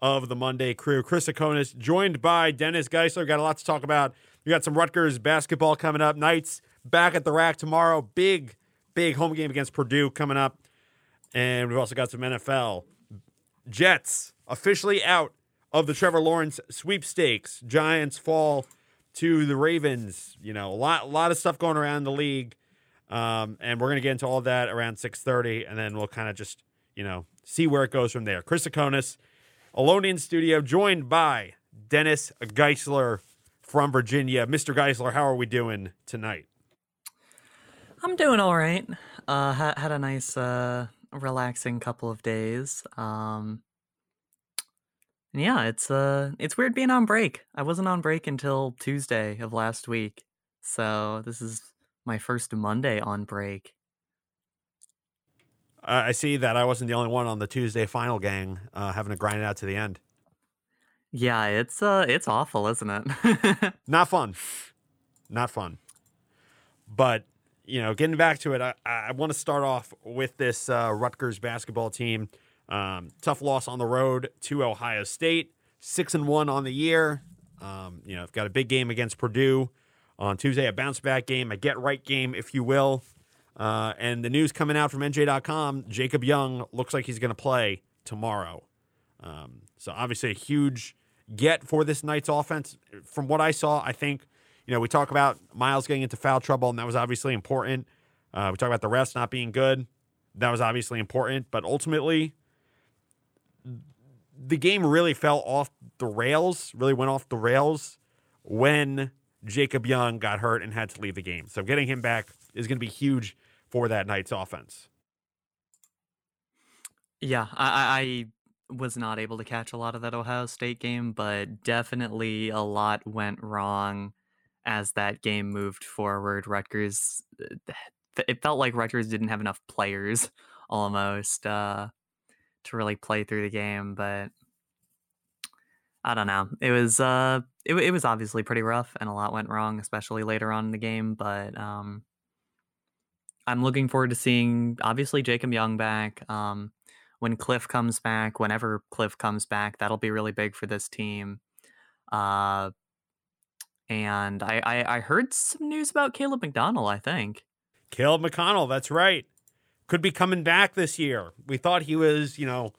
of the Monday Crew. Chris Tsakonas joined by Dennis Geissler. Got a lot to talk about. We got some Rutgers basketball coming up. Knights back at the rack tomorrow. Big, big home game against Purdue coming up. And we've also got some NFL. Jets officially out of the Trevor Lawrence sweepstakes. Giants fall to the Ravens. You know, a lot, a lot of stuff going around the league. Um, and we're gonna get into all that around 6:30, and then we'll kind of just, you know, see where it goes from there. Chris Tsakonas, alone in studio, joined by Dennis Geissler from Virginia. Mr. Geissler, how are we doing tonight? I'm doing all right. Uh, ha- had a nice, uh, relaxing couple of days. Um, yeah, it's uh, it's weird being on break. I wasn't on break until Tuesday of last week, so this is my first Monday on break. I see that I wasn't the only one on the Tuesday final gang uh, having to grind it out to the end. Yeah, it's uh, it's awful, isn't it? Not fun. Not fun. But you know, getting back to it, I, I want to start off with this uh, Rutgers basketball team. Um, tough loss on the road to Ohio State. Six and one on the year. Um, you know, I've got a big game against Purdue on Tuesday, a bounce back game, a get right game, if you will. Uh, and the news coming out from NJ.com Jacob Young looks like he's going to play tomorrow. Um, so, obviously, a huge get for this Knights' offense. From what I saw, I think, you know, we talk about Miles getting into foul trouble, and that was obviously important. Uh, we talk about the refs not being good. That was obviously important. But ultimately, the game really fell off the rails, really went off the rails when Jacob Young got hurt and had to leave the game. So getting him back is going to be huge for that Knights offense. Yeah, I, I was not able to catch a lot of that Ohio State game, but definitely a lot went wrong as that game moved forward. Rutgers, uh, it felt like Rutgers didn't have enough players almost uh, to really play through the game, but I don't know. It was uh, it, it was obviously pretty rough, and a lot went wrong, especially later on in the game. But um, I'm looking forward to seeing obviously Jacob Young back. Um, when Cliff comes back, whenever Cliff comes back, that'll be really big for this team. Uh, and I, I, I heard some news about Caleb McDonald. I think Caleb McConnell, that's right, could be coming back this year. We thought he was, you know,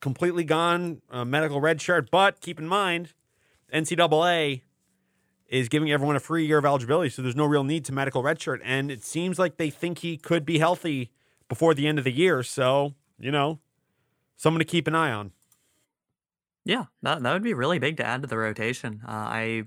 completely gone, uh, medical red shirt. But keep in mind, NCAA is giving everyone a free year of eligibility, so there's no real need to medical redshirt. And it seems like they think he could be healthy before the end of the year. So, you know, someone to keep an eye on. Yeah, that that would be really big to add to the rotation. Uh, I,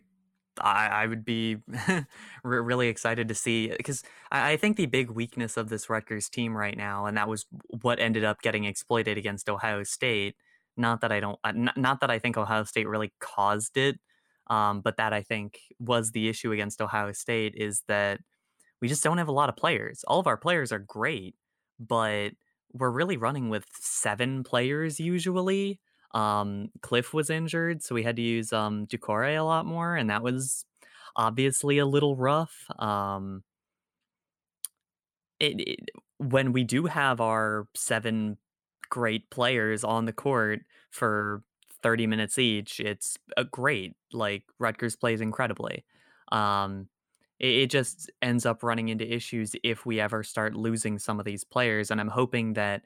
I I would be really excited to see because I, I think the big weakness of this Rutgers team right now, and that was what ended up getting exploited against Ohio State. Not that I don't, uh, not, not that I think Ohio State really caused it, um, but that I think was the issue against Ohio State is that we just don't have a lot of players. All of our players are great, but we're really running with seven players usually. Um, Cliff was injured, so we had to use um, Doucouré a lot more, and that was obviously a little rough. Um, it, it, when we do have our seven great players on the court for 30 minutes each, it's a great. Like Rutgers plays incredibly. Um, it, it just ends up running into issues if we ever start losing some of these players. And I'm hoping that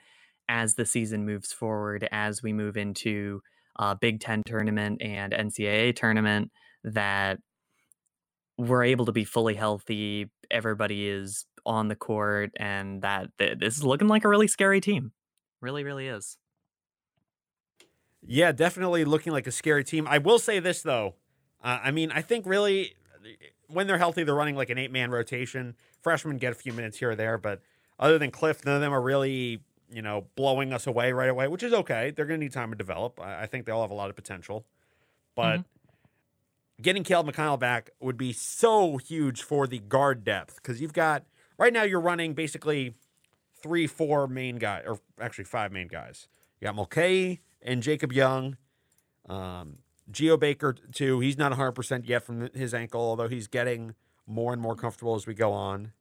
as the season moves forward, as we move into uh, Big Ten tournament and NCAA tournament, that we're able to be fully healthy. Everybody is on the court, and that th- this is looking like a really scary team. Really, really is. Yeah, definitely looking like a scary team. I will say this though. Uh, I mean, I think really when they're healthy, they're running like an eight man rotation. Freshmen get a few minutes here or there, but other than Cliff, none of them are really you know blowing us away right away, which is okay. They're going to need time to develop. I, I, think they all have a lot of potential, but. Mm-hmm. getting Caleb McConnell back would be so huge for the guard depth because you've got right now you're running basically three, four main guys, or actually five main guys. You got Mulcahy and Jacob Young. Um, Geo Baker, too. He's not 100% yet from his ankle, although he's getting more and more comfortable as we go on.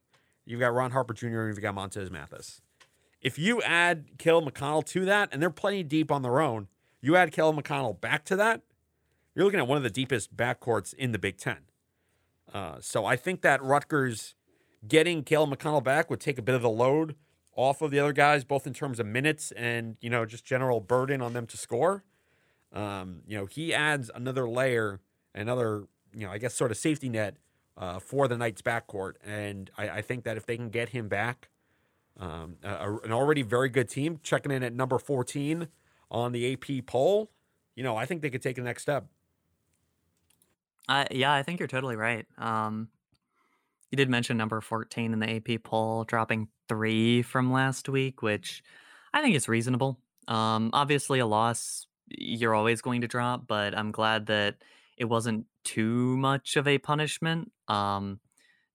You've got Ron Harper Jr. and you've got Montez Mathis. If you add Caleb McConnell to that, and they're plenty deep on their own, you add Caleb McConnell back to that, you're looking at one of the deepest backcourts in the Big Ten. Uh, so I think that Rutgers getting Caleb McConnell back would take a bit of the load off of the other guys, both in terms of minutes and you know just general burden on them to score. Um, you know, he adds another layer, another you know, I guess sort of safety net uh, for the Knights backcourt, and I, I, think that if they can get him back, um, a, an already very good team checking in at number fourteen on the AP poll, you know, I think they could take the next step. Uh, yeah, I think you're totally right. Um, you did mention number 14 in the AP poll, dropping three from last week, which I think is reasonable. Um, obviously, a loss you're always going to drop, but I'm glad that it wasn't too much of a punishment. Um,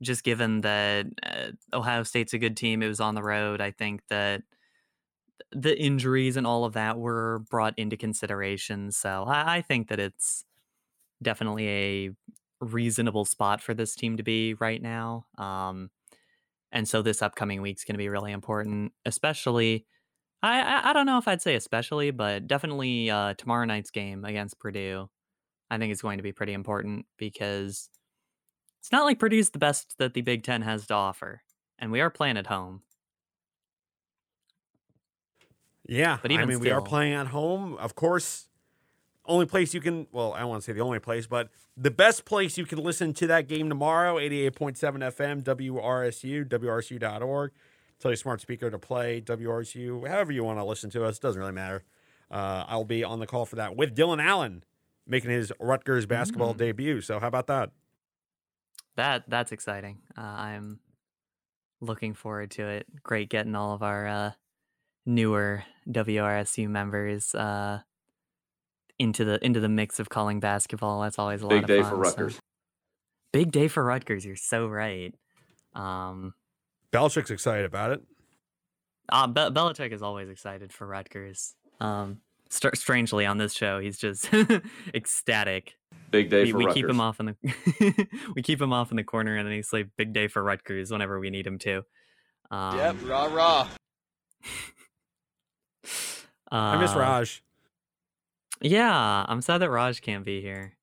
just given that uh, Ohio State's a good team, it was on the road. I think that the injuries and all of that were brought into consideration. So I, I think that it's definitely a reasonable spot for this team to be right now. Um, and so this upcoming week's going to be really important, especially. I, I, I don't know if I'd say especially, but definitely uh, tomorrow night's game against Purdue. I think is going to be pretty important because it's not like Purdue's the best that the Big Ten has to offer, and we are playing at home. Yeah, but even I mean, still, we are playing at home. Of course, only place you can, well, I don't want to say the only place, but the best place you can listen to that game tomorrow, 88.7 FM, WRSU, WRSU.org. Tell your smart speaker to play WRSU, however you want to listen to us. Doesn't really matter. Uh, I'll be on the call for that with Dylan Allen making his Rutgers basketball mm. debut. So, how about that? That That's exciting. Uh, I'm looking forward to it. Great getting all of our uh, newer WRSU members uh, into the into the mix of calling basketball. That's always a big lot of fun. Big day for Rutgers. So. Big day for Rutgers. You're so right. Um, Belichick's excited about it. Uh, Be- Belichick is always excited for Rutgers. Um, st- strangely, on this show, he's just ecstatic. Big day we, for we Rutgers. keep him off in the we keep him off in the corner, and then he's like, "Big day for Rutgers" whenever we need him to. Um, yep, rah rah. uh, I miss Raj. Yeah, I'm sad that Raj can't be here.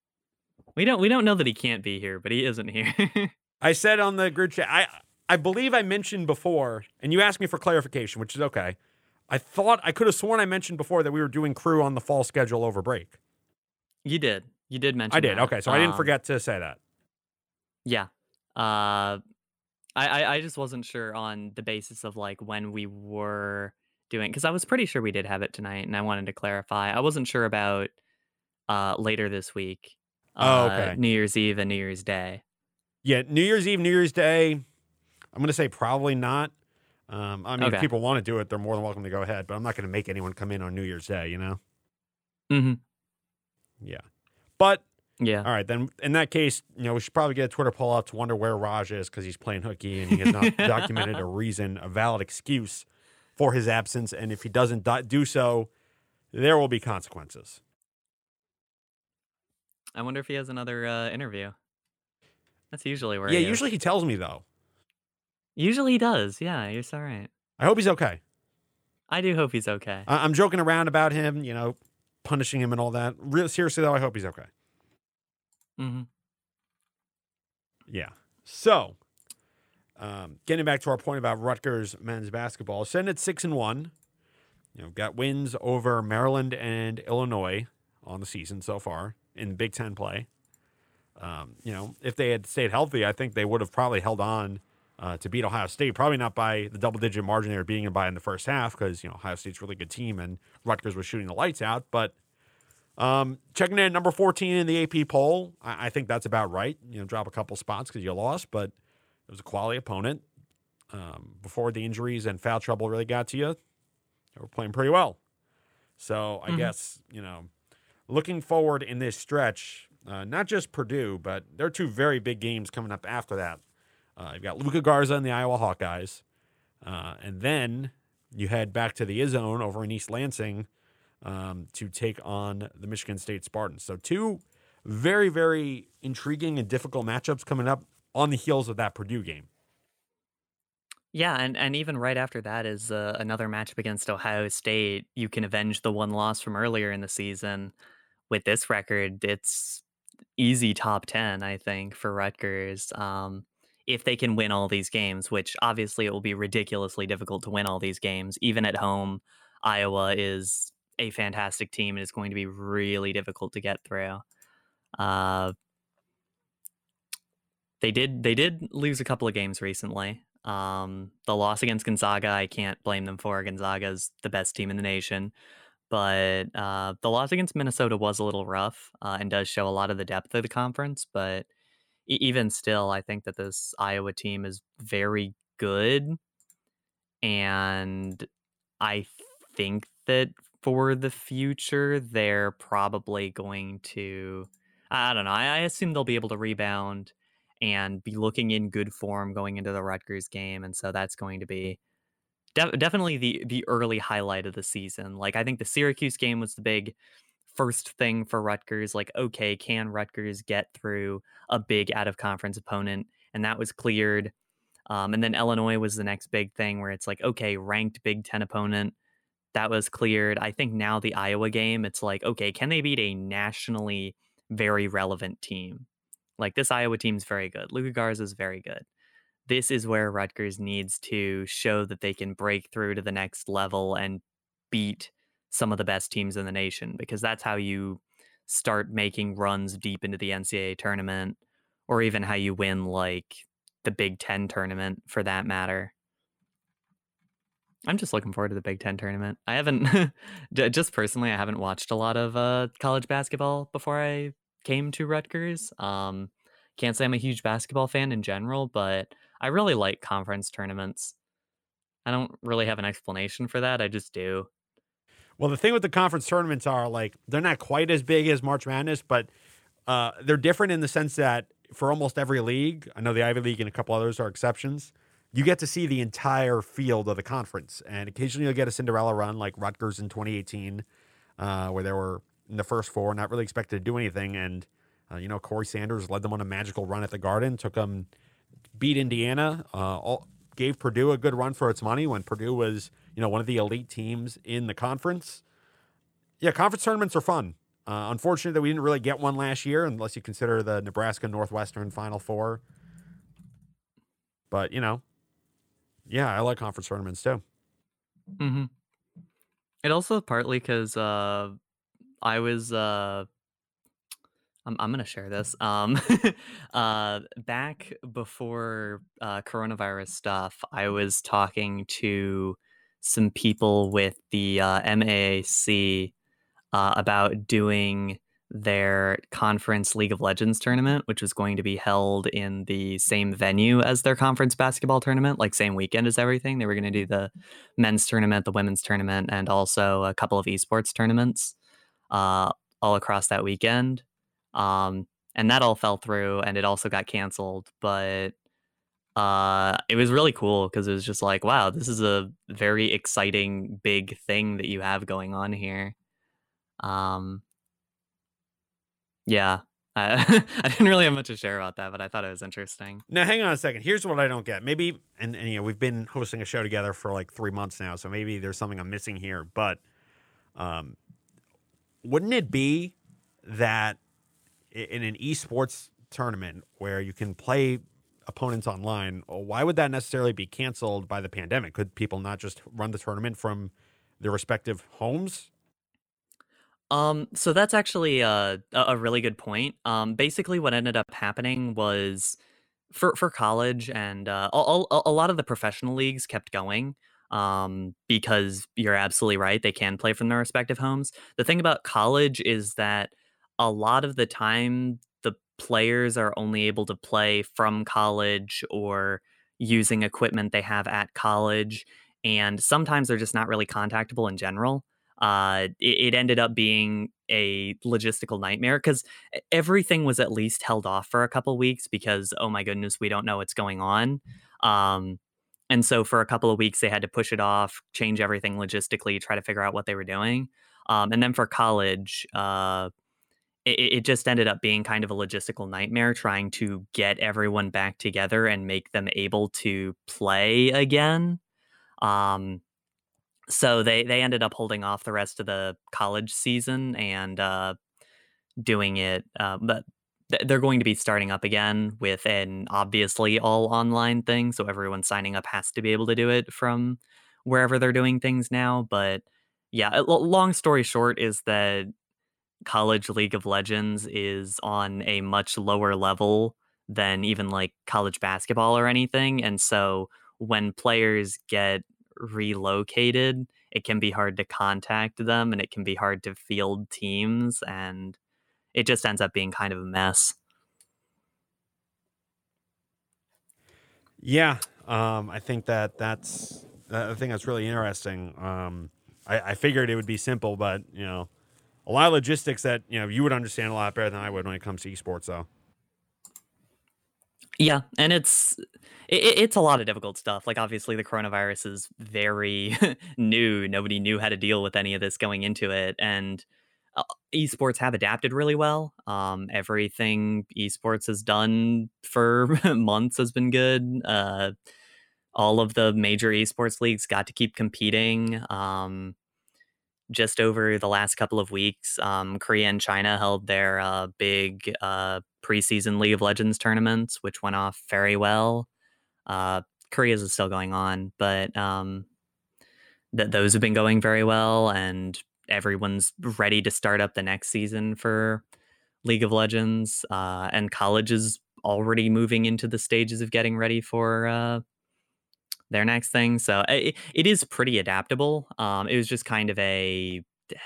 We don't we don't know that he can't be here, but he isn't here. I said on the group chat, I I believe I mentioned before, and you asked me for clarification, which is okay. I thought I could have sworn I mentioned before that we were doing crew on the fall schedule over break. You did. You did mention. I did. That. Okay, so um, I didn't um, forget to say that. Yeah. Uh, I, I I just wasn't sure on the basis of like when we were doing because I was pretty sure we did have it tonight, and I wanted to clarify. I wasn't sure about uh later this week. Oh, uh, okay. New Year's Eve and New Year's Day. Yeah, New Year's Eve, New Year's Day. I'm going to say probably not. Um, I mean, okay. if people want to do it, they're more than welcome to go ahead. But I'm not going to make anyone come in on New Year's Day. You know. Hmm. Yeah. But yeah. All right, then in that case, you know, we should probably get a Twitter poll out to wonder where Raj is because he's playing hooky and he has not documented a reason, a valid excuse for his absence. And if he doesn't do so, there will be consequences. I wonder if he has another uh, interview. That's usually where. Yeah, usually he tells me though. Usually he does. Yeah, you're all right. I hope he's okay. I do hope he's okay. I- am joking around about him, you know, punishing him and all that. Real seriously though, I hope he's okay. Mm-hmm. Yeah. So, um, getting back to our point about Rutgers men's basketball, sitting at six and one. You know, got wins over Maryland and Illinois on the season so far in Big Ten play. Um, you know, if they had stayed healthy, I think they would have probably held on uh, to beat Ohio State. Probably not by the double digit margin they were beating them by in the first half because you know Ohio State's really good team and Rutgers was shooting the lights out. But um, checking in number 14 in the AP poll, I, I think that's about right. You know, drop a couple spots because you lost, but it was a quality opponent. Um, before the injuries and foul trouble really got to you, they were playing pretty well. So I mm-hmm. guess, you know, looking forward in this stretch, Uh, not just Purdue, but there are two very big games coming up after that. Uh, you've got Luka Garza and the Iowa Hawkeyes. Uh, and then you head back to the Izzone over in East Lansing um, to take on the Michigan State Spartans. So, two very, very intriguing and difficult matchups coming up on the heels of that Purdue game. Yeah, and, and even right after that is uh, another matchup against Ohio State. You can avenge the one loss from earlier in the season. With this record, it's easy top 10, I think, for Rutgers. Um, if they can win all these games, which obviously it will be ridiculously difficult to win all these games, even at home. Iowa is a fantastic team and it's going to be really difficult to get through. Uh, they did they did lose a couple of games recently. Um, the loss against Gonzaga, I can't blame them for. Gonzaga's the best team in the nation, but uh, the loss against Minnesota was a little rough uh, and does show a lot of the depth of the conference. But even still, I think that this Iowa team is very good, and I think that for the future, they're probably going to. I don't know. I, I assume they'll be able to rebound and be looking in good form going into the Rutgers game, and so that's going to be de- definitely the the early highlight of the season. Like I think the Syracuse game was the big first thing for Rutgers. Like, okay, can Rutgers get through a big out of conference opponent? And that was cleared. Um, and then Illinois was the next big thing where it's like, okay, ranked Big Ten opponent that was cleared. I think now the Iowa game, it's like, okay, can they beat a nationally very relevant team? Like this Iowa team's very good. Luka Garza is very good. This is where Rutgers needs to show that they can break through to the next level and beat some of the best teams in the nation because that's how you start making runs deep into the NCAA tournament or even how you win like the Big 10 tournament for that matter. I'm just looking forward to the Big Ten tournament. I haven't, just personally, I haven't watched a lot of uh, college basketball before I came to Rutgers. Um, can't say I'm a huge basketball fan in general, but I really like conference tournaments. I don't really have an explanation for that. I just do. Well, the thing with the conference tournaments are like they're not quite as big as March Madness, but uh, they're different in the sense that for almost every league, I know the Ivy League and a couple others are exceptions you get to see the entire field of the conference. And occasionally you'll get a Cinderella run like Rutgers in 2018, uh, where there were in the first four, not really expected to do anything. And, uh, you know, Corey Sanders led them on a magical run at the Garden, took them, beat Indiana, uh, all, gave Purdue a good run for its money when Purdue was, you know, one of the elite teams in the conference. Yeah, conference tournaments are fun. Uh, that we didn't really get one last year, unless you consider the Nebraska Northwestern Final Four. But, you know, yeah, I like conference tournaments too. Mm-hmm. It also partly because uh, I was uh, I'm I'm gonna share this. Um, uh, back before uh, coronavirus stuff, I was talking to some people with the uh, MAAC uh, about doing their conference League of Legends tournament, which was going to be held in the same venue as their conference basketball tournament, like same weekend as everything. They were going to do the men's tournament, the women's tournament, and also a couple of esports tournaments uh, all across that weekend. Um, and that all fell through, and it also got canceled. But uh, it was really cool because it was just like, wow, this is a very exciting, big thing that you have going on here. Um, yeah. I, I didn't really have much to share about that, but I thought it was interesting. Now, hang on a second. Here's what I don't get. Maybe, and, and you know, we've been hosting a show together for like three months now, so maybe there's something I'm missing here. But um, wouldn't it be that in an esports tournament where you can play opponents online, why would that necessarily be canceled by the pandemic? Could people not just run the tournament from their respective homes? Um, so that's actually a a really good point. Um, basically, what ended up happening was for for college and uh, a, a, a lot of the professional leagues kept going um, because you're absolutely right; they can play from their respective homes. The thing about college is that a lot of the time the players are only able to play from college or using equipment they have at college, and sometimes they're just not really contactable in general. uh, it, it ended up being a logistical nightmare because everything was at least held off for a couple weeks because oh my goodness we don't know what's going on um, and so for a couple of weeks they had to push it off change everything logistically try to figure out what they were doing um, and then for college uh, it, it just ended up being kind of a logistical nightmare trying to get everyone back together and make them able to play again um, so they they ended up holding off the rest of the college season and uh, doing it, uh, but they're going to be starting up again with an obviously all online thing. So everyone signing up has to be able to do it from wherever they're doing things now. But yeah, long story short is that college League of Legends is on a much lower level than even like college basketball or anything, and so when players get relocated, it can be hard to contact them and it can be hard to field teams and it just ends up being kind of a mess. Yeah, um, I think that that's uh, I think that's really interesting. Um, I, I figured it would be simple, but you know, a lot of logistics that you know you would understand a lot better than I would when it comes to esports, though. Yeah, and it's it, it's a lot of difficult stuff. Like obviously the coronavirus is very new. Nobody knew how to deal with any of this going into it and esports have adapted really well. Um, everything esports has done for months has been good. Uh, all of the major esports leagues got to keep competing. Um, just over the last couple of weeks, um, Korea and China held their uh, big uh, preseason League of Legends tournaments, which went off very well. Uh, Korea's is still going on, but um, th- those have been going very well, and everyone's ready to start up the next season for League of Legends. Uh, and college is already moving into the stages of getting ready for uh, their next thing. So it, it is pretty adaptable. Um, it was just kind of a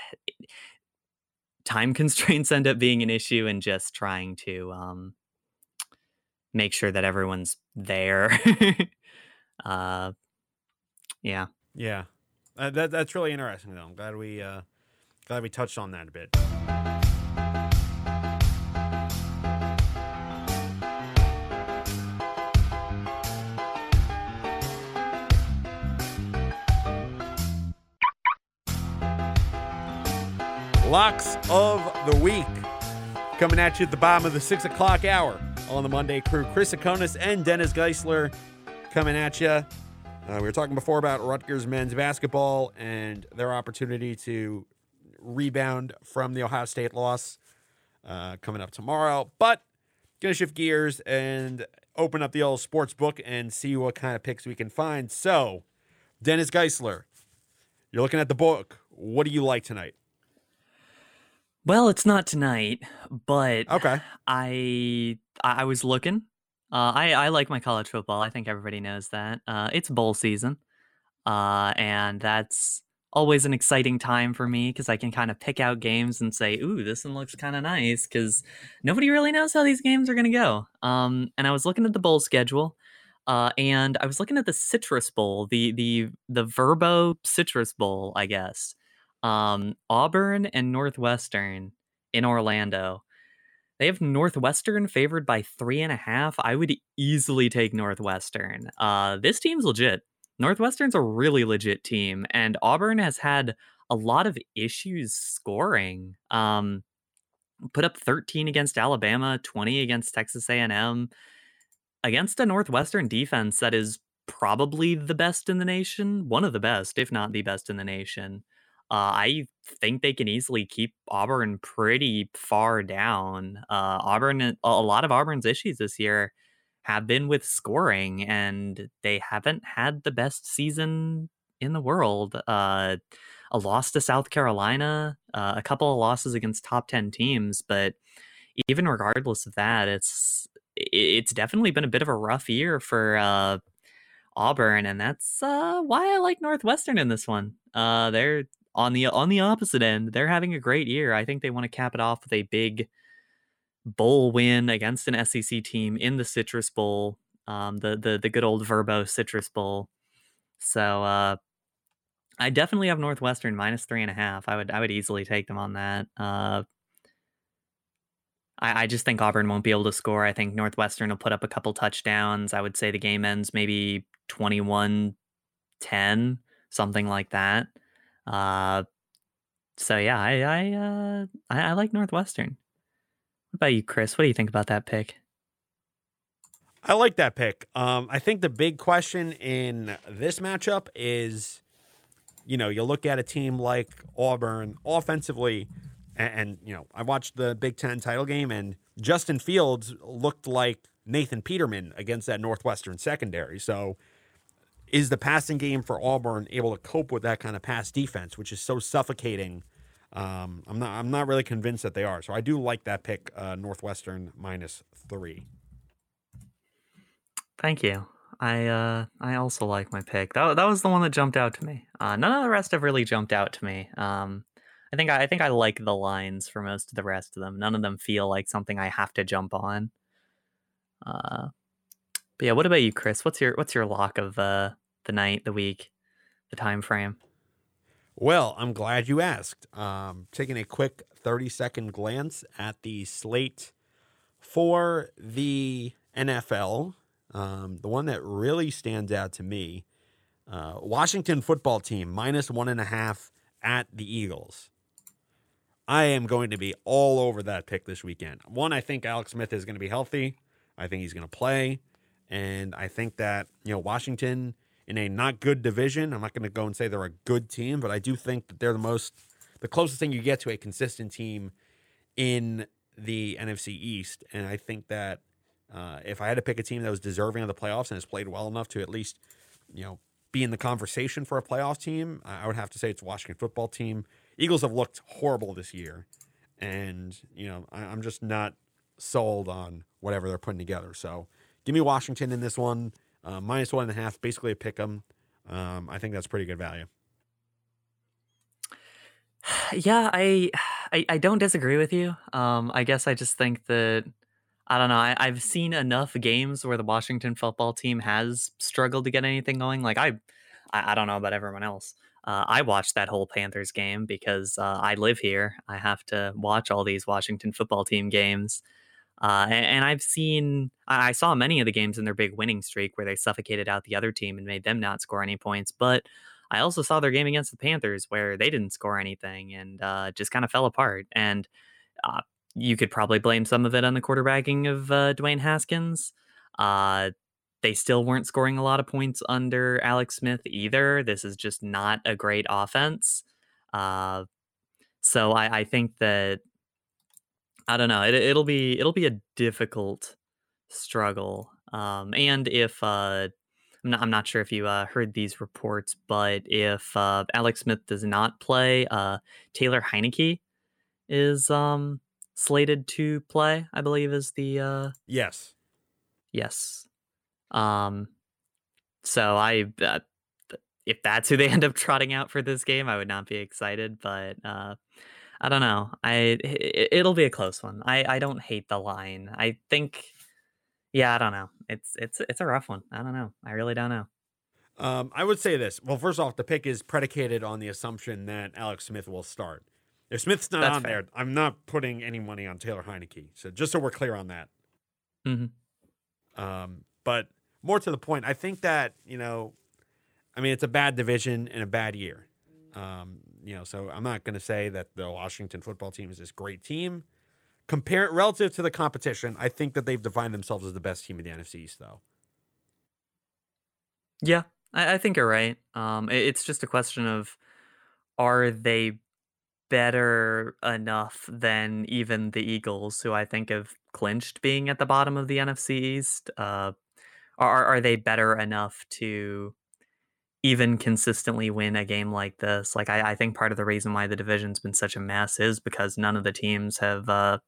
time constraints end up being an issue, and just trying to um, make sure that everyone's there. uh, yeah. Yeah. Uh, that that's really interesting though. I'm glad we uh, glad we touched on that a bit. Locks of the week coming at you at the bottom of the six o'clock hour on the Monday crew. Chris Tsakonas and Dennis Geissler coming at you. Uh, we were talking before about Rutgers men's basketball and their opportunity to rebound from the Ohio State loss uh, coming up tomorrow. But gonna shift gears and open up the old sports book and see what kind of picks we can find. So, Dennis Geissler, you're looking at the book. What do you like tonight? Well, it's not tonight, but okay. I I was looking. Uh, I I like my college football. I think everybody knows that. Uh, it's bowl season, uh, and that's always an exciting time for me because I can kind of pick out games and say, "Ooh, this one looks kind of nice," because nobody really knows how these games are going to go. Um, and I was looking at the bowl schedule, uh, and I was looking at the Citrus Bowl, the the the Vrbo Citrus Bowl, I guess um, Auburn and Northwestern in Orlando. They have Northwestern favored by three and a half. I would easily take Northwestern. Uh, this team's legit. Northwestern's a really legit team, and Auburn has had a lot of issues scoring. Um, put up 13 against Alabama, 20 against Texas A&M, against a Northwestern defense that is probably the best in the nation, one of the best, if not the best in the nation. Uh, I think they can easily keep Auburn pretty far down. Uh, Auburn, a lot of Auburn's issues this year have been with scoring, and they haven't had the best season in the world. Uh, a loss to South Carolina, uh, a couple of losses against top ten teams, but even regardless of that, it's it's definitely been a bit of a rough year for uh, Auburn, and that's uh, why I like Northwestern in this one. Uh, they're on the on the opposite end, they're having a great year. I think they want to cap it off with a big bowl win against an SEC team in the Citrus Bowl, um, the the the good old Vrbo Citrus Bowl. So uh, I definitely have Northwestern minus three and a half. I would I would easily take them on that. Uh, I, I just think Auburn won't be able to score. I think Northwestern will put up a couple touchdowns. I would say the game ends maybe 21 10, something like that. Uh, so yeah, I I, uh, I I like Northwestern. What about you, Chris? What do you think about that pick? I like that pick. Um, I think the big question in this matchup is, you know, you look at a team like Auburn offensively, and, and you know, I watched the Big Ten title game, and Justin Fields looked like Nathan Peterman against that Northwestern secondary. So, is the passing game for Auburn able to cope with that kind of pass defense, which is so suffocating? Um, I'm not. I'm not really convinced that they are. So I do like that pick, uh, Northwestern minus three. Thank you. I uh I also like my pick. That that was the one that jumped out to me. Uh, none of the rest have really jumped out to me. Um, I think I, I think I like the lines for most of the rest of them. None of them feel like something I have to jump on. Uh, but yeah, what about you, Chris? What's your what's your lock of uh, the night, the week, the time frame? Well, I'm glad you asked. Um, taking a quick 30 second glance at the slate for the NFL, um, the one that really stands out to me uh, Washington football team minus one and a half at the Eagles. I am going to be all over that pick this weekend. One, I think Alex Smith is going to be healthy. I think he's going to play. And I think that, you know, Washington in a not good division, I'm not going to go and say they're a good team, but I do think that they're the most, the closest thing you get to a consistent team in the NFC East. And I think that uh, if I had to pick a team that was deserving of the playoffs and has played well enough to at least, you know, be in the conversation for a playoff team, I would have to say it's Washington football team. Eagles have looked horrible this year, and you know I, I'm just not sold on whatever they're putting together. So give me Washington in this one, uh, minus one and a half, basically a pick 'em. Um, I think that's pretty good value. Yeah, I, I I don't disagree with you. Um, I guess I just think that I don't know. I, I've seen enough games where the Washington football team has struggled to get anything going. Like I, I, I don't know about everyone else. Uh, I watched that whole Panthers game because uh, I live here. I have to watch all these Washington football team games. Uh, and, and, I've seen, I saw many of the games in their big winning streak where they suffocated out the other team and made them not score any points. But I also saw their game against the Panthers where they didn't score anything and uh, just kind of fell apart. And uh, you could probably blame some of it on the quarterbacking of uh, Dwayne Haskins. Uh, they still weren't scoring a lot of points under Alex Smith either. This is just not a great offense. Uh, so I, I, think that I don't know. It, will be it'll be a difficult struggle. Um, and if uh, I'm not, I'm not sure if you uh, heard these reports, but if uh, Alex Smith does not play, uh, Taylor Heinicke is um, slated to play. I believe is the uh, yes, yes. Um, so I, uh, if that's who they end up trotting out for this game, I would not be excited. But uh, I don't know. I it, will be a close one. I I don't hate the line. I think, yeah, I don't know. It's it's it's a rough one. I don't know. I really don't know. Um, I would say this. Well, first off, the pick is predicated on the assumption that Alex Smith will start. If Smith's not That's on fair. there, I'm not putting any money on Taylor Heinicke. So just so we're clear on that. Mm-hmm. Um, but more to the point, I think that you know, I mean, it's a bad division and a bad year. Um, you know, so I'm not going to say that the Washington football team is this great team. Compare it relative to the competition, I think that they've defined themselves as the best team in the NFC East, though. Yeah, I, I think you're right. Um, it, it's just a question of are they better enough than even the Eagles, who I think have clinched being at the bottom of the NFC East. Uh, are are they better enough to even consistently win a game like this? Like I, I think part of the reason why the division's been such a mess is because none of the teams have uh,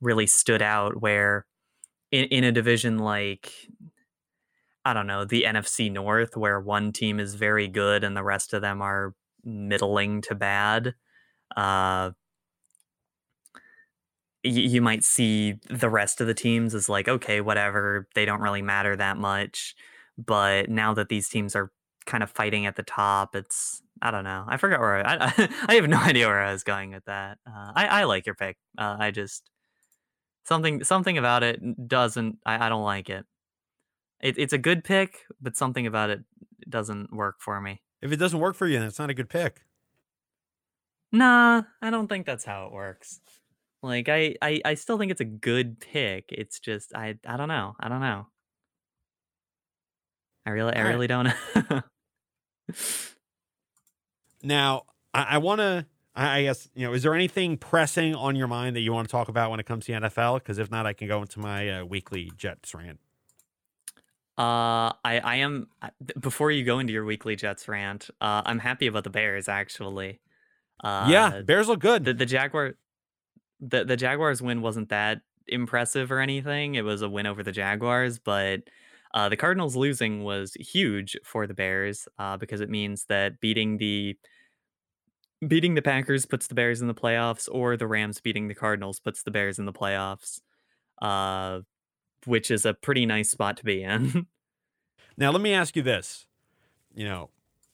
really stood out. Where in, in a division like I don't know the NFC North, where one team is very good and the rest of them are middling to bad uh, you, you might see the rest of the teams as like, okay, whatever, they don't really matter that much. But now that these teams are kind of fighting at the top, it's I don't know. I forgot where I, I, I have no idea where I was going with that. Uh, I I like your pick. Uh, I just something something about it doesn't. I, I don't like it. it. It's a good pick, but something about it doesn't work for me. If it doesn't work for you, then it's not a good pick. Nah, I don't think that's how it works. Like I, I, I still think it's a good pick. It's just I I don't know. I don't know. I really I really don't know. Now, I, I want to. I guess you know. Is there anything pressing on your mind that you want to talk about when it comes to the NFL? Because if not, I can go into my uh, weekly Jets rant. Uh, I I am before you go into your weekly Jets rant. Uh, I'm happy about the Bears actually. Uh, yeah, Bears look good. the the Jaguar, the the Jaguars win wasn't that impressive or anything. It was a win over the Jaguars, but uh, the Cardinals losing was huge for the Bears uh, because it means that beating the beating the Packers puts the Bears in the playoffs, or the Rams beating the Cardinals puts the Bears in the playoffs. Uh, which is a pretty nice spot to be in. Now, let me ask you this. You know,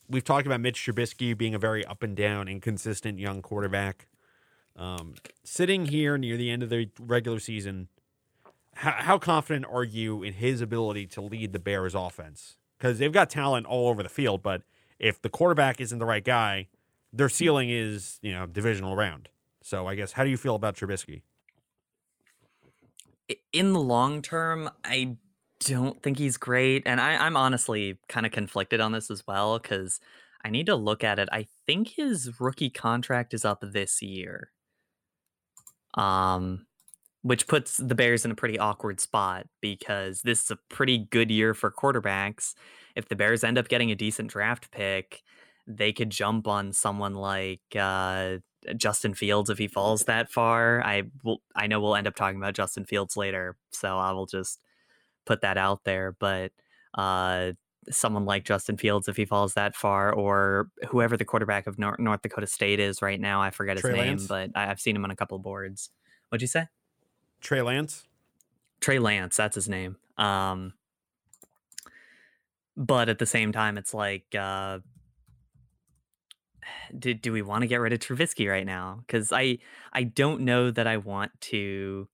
we've talked about Mitch Trubisky being a very up and down, inconsistent young quarterback. Um, sitting here near the end of the regular season, how, how confident are you in his ability to lead the Bears offense? Because they've got talent all over the field, but if the quarterback isn't the right guy, their ceiling is, you know, divisional round. So I guess, how do you feel about Trubisky? In the long term, I don't think he's great. And I, I'm honestly kind of conflicted on this as well because I need to look at it. I think his rookie contract is up this year. Um, which puts the Bears in a pretty awkward spot because this is a pretty good year for quarterbacks. If the Bears end up getting a decent draft pick, they could jump on someone like uh, Justin Fields if he falls that far. I will. I know we'll end up talking about Justin Fields later, so I will just put that out there. But uh, someone like Justin Fields if he falls that far, or whoever the quarterback of North, North Dakota State is right now, I forget his Trey name, Lance? but I, I've seen him on a couple of boards. What'd you say? Trey Lance? Trey Lance, that's his name. Um, but at the same time, it's like, uh, do, do we want to get rid of Trubisky right now? Because I I don't know that I want to.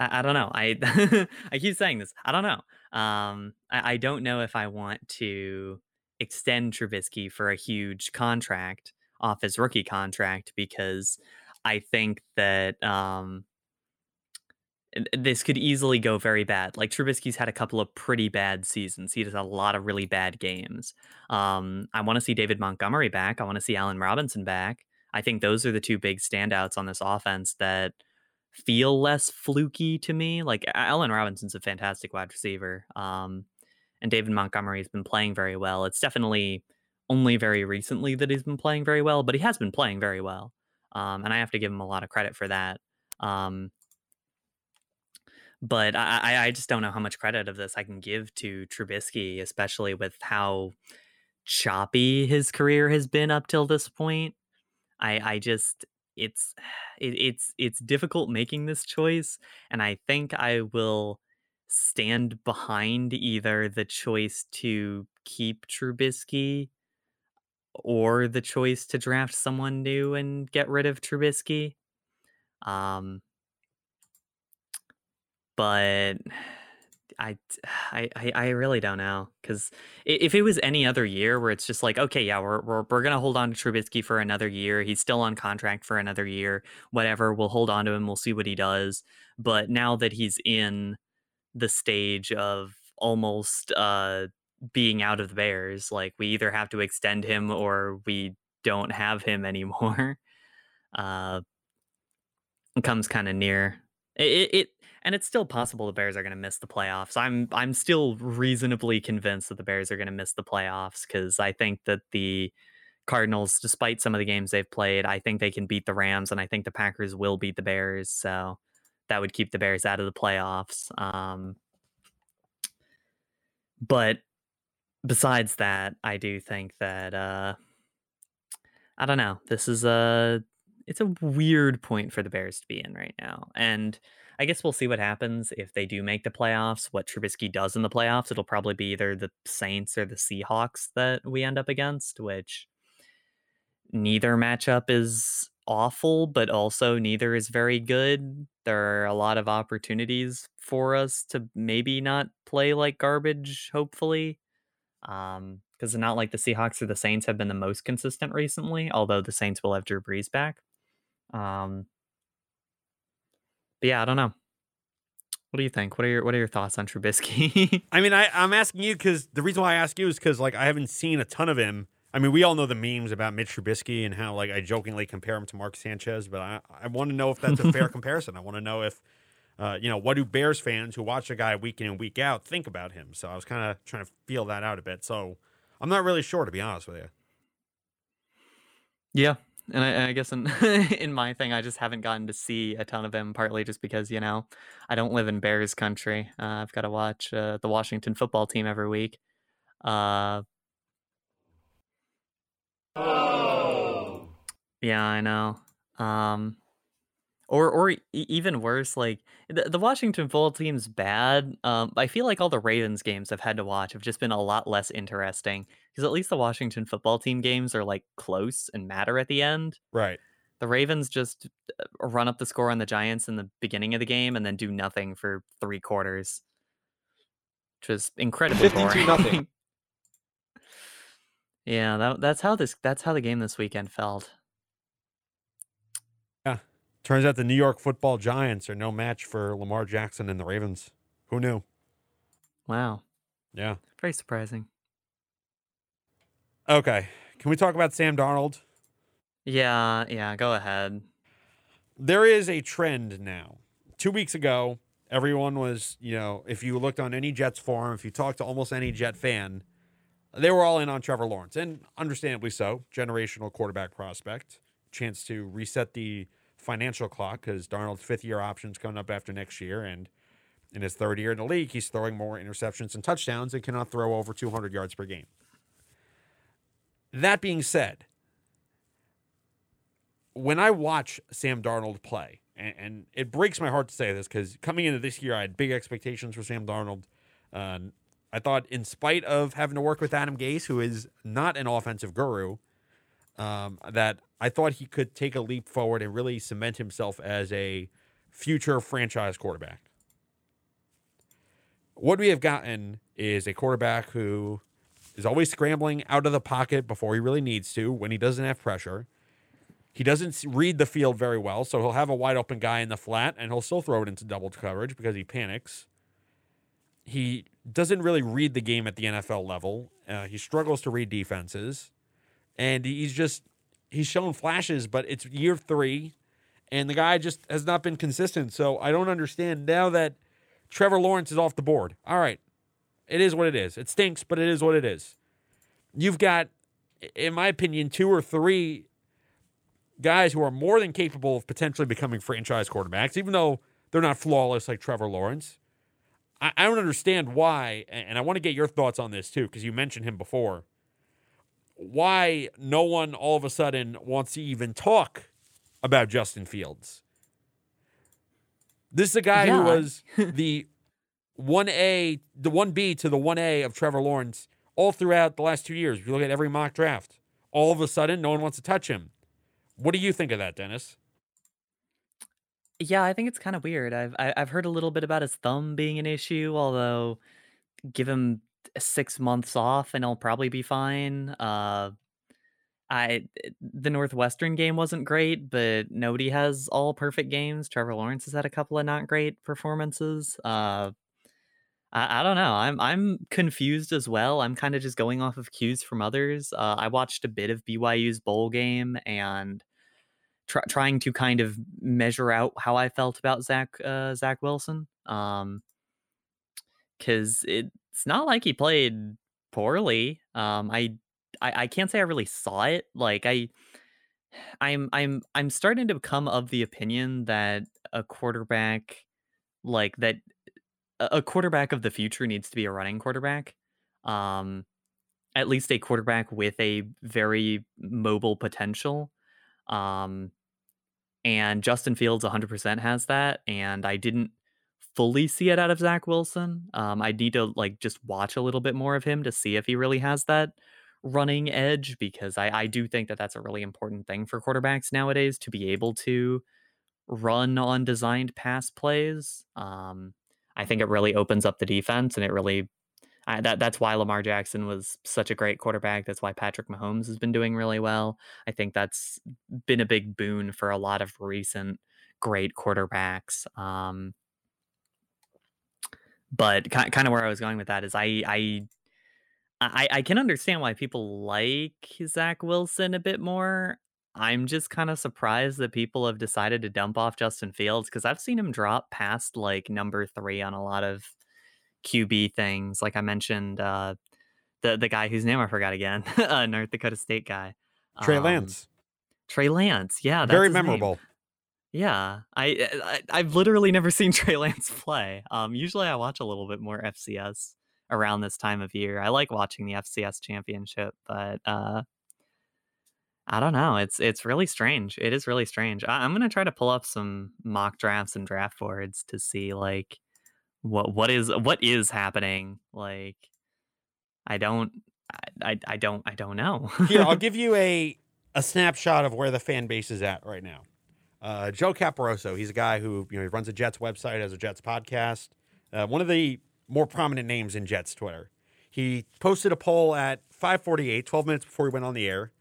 I, I don't know. I I keep saying this. I don't know. Um, I, I don't know if I want to extend Trubisky for a huge contract off his rookie contract because I think that um, this could easily go very bad. Like Trubisky's had a couple of pretty bad seasons. He does a lot of really bad games. Um, I want to see David Montgomery back. I want to see Allen Robinson back. I think those are the two big standouts on this offense that feel less fluky to me. Like Allen Robinson's a fantastic wide receiver. Um, and David Montgomery's been playing very well. It's definitely only very recently that he's been playing very well, but he has been playing very well. Um, and I have to give him a lot of credit for that. Um, but I, I- just don't know how much credit of this I can give to Trubisky, especially with how choppy his career has been up till this point. I I just it's it, it's it's difficult making this choice, and I think I will stand behind either the choice to keep Trubisky or the choice to draft someone new and get rid of Trubisky. Um, but I, I, I- really don't know because if it was any other year where it's just like, okay, yeah, we're, we're, we're gonna hold on to Trubisky for another year. He's still on contract for another year. Whatever, we'll hold on to him. We'll see what he does. But now that he's in the stage of almost uh, being out of the Bears, like we either have to extend him or we don't have him anymore. Uh, comes kind of near. It, it, and it's still possible the Bears are going to miss the playoffs. I'm I'm still reasonably convinced that the Bears are going to miss the playoffs because I think that the Cardinals, despite some of the games they've played, I think they can beat the Rams, and I think the Packers will beat the Bears. So that would keep the Bears out of the playoffs. Um, but besides that, I do think that uh, I don't know. This is a it's a weird point for the Bears to be in right now, and I guess we'll see what happens if they do make the playoffs. What Trubisky does in the playoffs, it'll probably be either the Saints or the Seahawks that we end up against, which neither matchup is awful, but also neither is very good. There are a lot of opportunities for us to maybe not play like garbage, hopefully. Um, because not like the Seahawks or the Saints have been the most consistent recently, although the Saints will have Drew Brees back. Um, but yeah, I don't know. What do you think? What are your What are your thoughts on Trubisky? I mean, I, I'm asking you because the reason why I ask you is because like I haven't seen a ton of him. I mean, we all know the memes about Mitch Trubisky and how like I jokingly compare him to Mark Sanchez, but I I want to know if that's a fair comparison. I want to know if uh, you know what do Bears fans who watch a guy week in and week out think about him. So I was kind of trying to feel that out a bit. So I'm not really sure to be honest with you. yeah, and I, and I guess in in my thing, I just haven't gotten to see a ton of him. Partly just because you know I don't live in Bears country. Uh, I've got to watch uh, the Washington football team every week. Uh, yeah, I know. Um, or or e- even worse, like the, the Washington football team's bad. Um, I feel like all the Ravens games I've had to watch have just been a lot less interesting because at least the Washington football team games are like close and matter at the end. Right. The Ravens just uh, run up the score on the Giants in the beginning of the game and then do nothing for three quarters, which was incredibly 52 boring. nothing. yeah, that, that's how this that's how the game this weekend felt. Turns out the New York Football Giants are no match for Lamar Jackson and the Ravens. Who knew? Wow, Yeah. very surprising. Okay. Can we talk about Sam Darnold? Yeah, yeah, go ahead. there is a trend now. Two weeks ago, everyone was, you know, if you looked on any Jets forum, if you talked to almost any Jet fan, they were all in on Trevor Lawrence, and understandably so. Generational quarterback prospect, chance to reset the financial clock because Darnold's fifth year option's coming up after next year, and in his third year in the league, he's throwing more interceptions and touchdowns and cannot throw over 200 yards per game. That being said, when I watch Sam Darnold play, and, and it breaks my heart to say this because coming into this year, I had big expectations for Sam Darnold. Uh, I thought, in spite of having to work with Adam Gase, who is not an offensive guru, um, that I thought he could take a leap forward and really cement himself as a future franchise quarterback. What we have gotten is a quarterback who is always scrambling out of the pocket before he really needs to when he doesn't have pressure. He doesn't read the field very well, so he'll have a wide open guy in the flat and he'll still throw it into double coverage because he panics. He doesn't really read the game at the NFL level. Uh, he struggles to read defenses, and he's just he's shown flashes, but it's year three, and the guy just has not been consistent. So I don't understand now that Trevor Lawrence is off the board. All right, it is what it is. It stinks, but it is what it is. You've got, in my opinion, two or three guys who are more than capable of potentially becoming franchise quarterbacks, even though they're not flawless like Trevor Lawrence. I, I don't understand why, and and I want to get your thoughts on this too, because you mentioned him before. Why no one all of a sudden wants to even talk about Justin Fields? This is a guy who was the 1A, the 1B to the 1A of Trevor Lawrence all throughout the last two years. If you look at every mock draft, all of a sudden, no one wants to touch him. What do you think of that, Dennis? Yeah, I think it's kind of weird. I've I, I've heard a little bit about his thumb being an issue, although give him six months off and he'll probably be fine. Uh, I the Northwestern game wasn't great, but nobody has all perfect games. Trevor Lawrence has had a couple of not great performances. Uh, I, I don't know. I'm I'm confused as well. I'm kind of just going off of cues from others. Uh, I watched a bit of BYU's bowl game and try, trying to kind of measure out how I felt about Zach uh, Zach Wilson. Um, because it's not like he played poorly. Um, I, I I can't say I really saw it. Like I, I'm I'm I'm starting to become of the opinion that a quarterback like that a quarterback of the future needs to be a running quarterback. Um, at least a quarterback with a very mobile potential. Um, And Justin Fields 100% has that. And I didn't fully see it out of Zach Wilson. Um, I need to like just watch a little bit more of him to see if he really has that running edge because I, I do think that that's a really important thing for quarterbacks nowadays to be able to run on designed pass plays. Um, I think it really opens up the defense and it really I, that that's why Lamar Jackson was such a great quarterback. That's why Patrick Mahomes has been doing really well. I think that's been a big boon for a lot of recent great quarterbacks. Um, but kind of where I was going with that is I I I, I can understand why people like Zach Wilson a bit more. I'm just kind of surprised that people have decided to dump off Justin Fields because I've seen him drop past like number three on a lot of QB things. Like I mentioned, uh, the the guy whose name I forgot again, uh, North Dakota State guy, Trey um, Lance. Trey Lance, yeah, very memorable. Name. Yeah, I, I have literally never seen Trey Lance play. Um, usually I watch a little bit more FCS around this time of year. I like watching the FCS championship, but uh, I don't know. It's it's really strange. It is really strange. I, am gonna try to pull up some mock drafts and draft boards to see like what what is what is happening. Like, I don't, I, I, I don't, I don't know. Here, I'll give you a a snapshot of where the fan base is at right now. Uh, Joe Caporoso, he's a guy who you know he runs a Jets website, has a Jets podcast. Uh, one of the more prominent names in Jets Twitter. He posted a poll at 5:48, 12 minutes before he went on the air,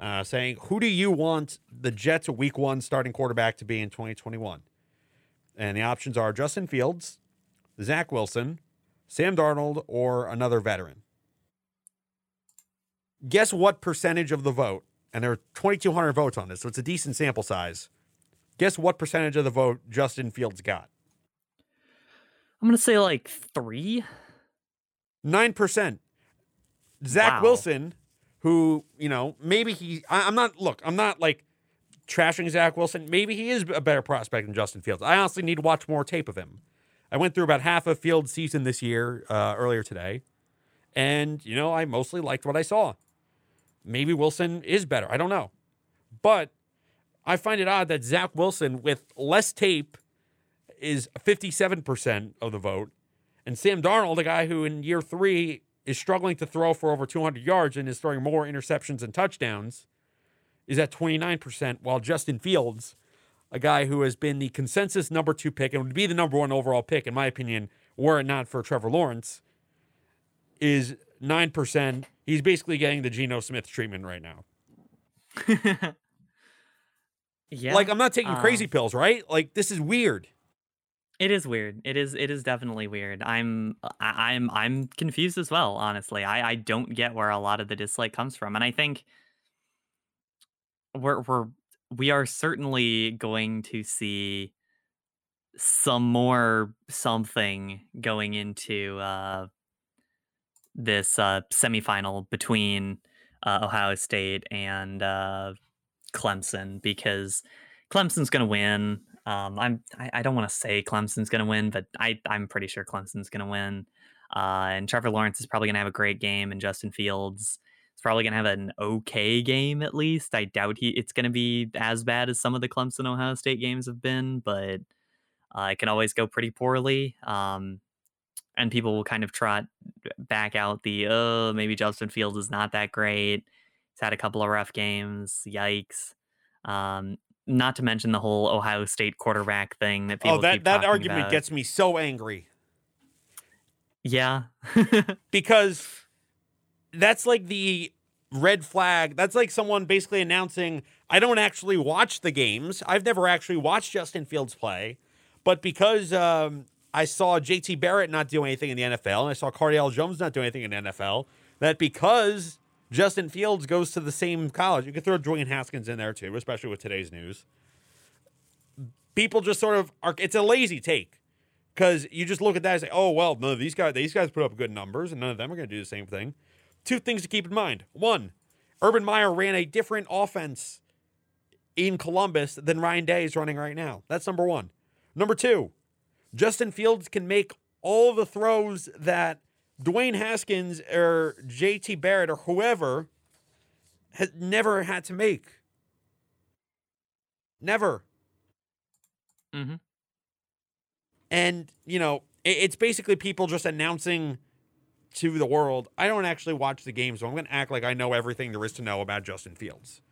uh, saying, "Who do you want the Jets Week One starting quarterback to be in 2021?" And the options are Justin Fields, Zach Wilson, Sam Darnold, or another veteran. Guess what percentage of the vote? And there are 2,200 votes on this, so it's a decent sample size Guess what percentage of the vote Justin Fields got? I'm going to say like three. 9%. Zach wow. Wilson, who, you know, maybe he, I, I'm not, look, I'm not like trashing Zach Wilson. Maybe he is a better prospect than Justin Fields. I honestly need to watch more tape of him. I went through about half of Fields' season this year, uh, earlier today. And, you know, I mostly liked what I saw. Maybe Wilson is better. I don't know. But I find it odd that Zach Wilson, with less tape, is 57% of the vote. And Sam Darnold, a guy who in year three is struggling to throw for over 200 yards and is throwing more interceptions and touchdowns, is at 29%, while Justin Fields, a guy who has been the consensus number two pick and would be the number one overall pick, in my opinion, were it not for Trevor Lawrence, is 9%. He's basically getting the Geno Smith treatment right now. Yeah. Like I'm not taking crazy um, pills, right? Like this is weird. It is weird. It is. It is definitely weird. I'm. I'm. I'm confused as well. Honestly, I. I don't get where a lot of the dislike comes from, and I think we're we're we are certainly going to see some more something going into uh, this uh, semifinal between uh, Ohio State and uh, Clemson because Clemson's going to win. Um, I'm I, I don't want to say Clemson's going to win, but I I'm pretty sure Clemson's going to win. Uh, and Trevor Lawrence is probably going to have a great game, and Justin Fields is probably going to have an okay game at least. I doubt he it's going to be as bad as some of the Clemson Ohio State games have been, but uh, it can always go pretty poorly. Um, and people will kind of trot back out the oh maybe Justin Fields is not that great He's had a couple of rough games. Yikes. Um, not to mention the whole Ohio State quarterback thing that oh, people. Oh, that that argument about. gets me so angry. Yeah, because that's like the red flag. That's like someone basically announcing, "I don't actually watch the games. I've never actually watched Justin Fields play, but because um, I saw J.T. Barrett not do anything in the NFL, and I saw Cardale Jones not do anything in the NFL, that because Justin Fields goes to the same college. You could throw Dwayne Haskins in there too, especially with today's news. People just sort of are. It's a lazy take because you just look at that and say, "Oh well, no, these guys these guys put up good numbers, and none of them are going to do the same thing." Two things to keep in mind: one, Urban Meyer ran a different offense in Columbus than Ryan Day is running right now. That's number one. Number two, Justin Fields can make all the throws that Dwayne Haskins or JT Barrett or whoever has never had to make. Never. Mhm. And, you know, it's basically people just announcing to the world, I don't actually watch the game, so I'm going to act like I know everything there is to know about Justin Fields.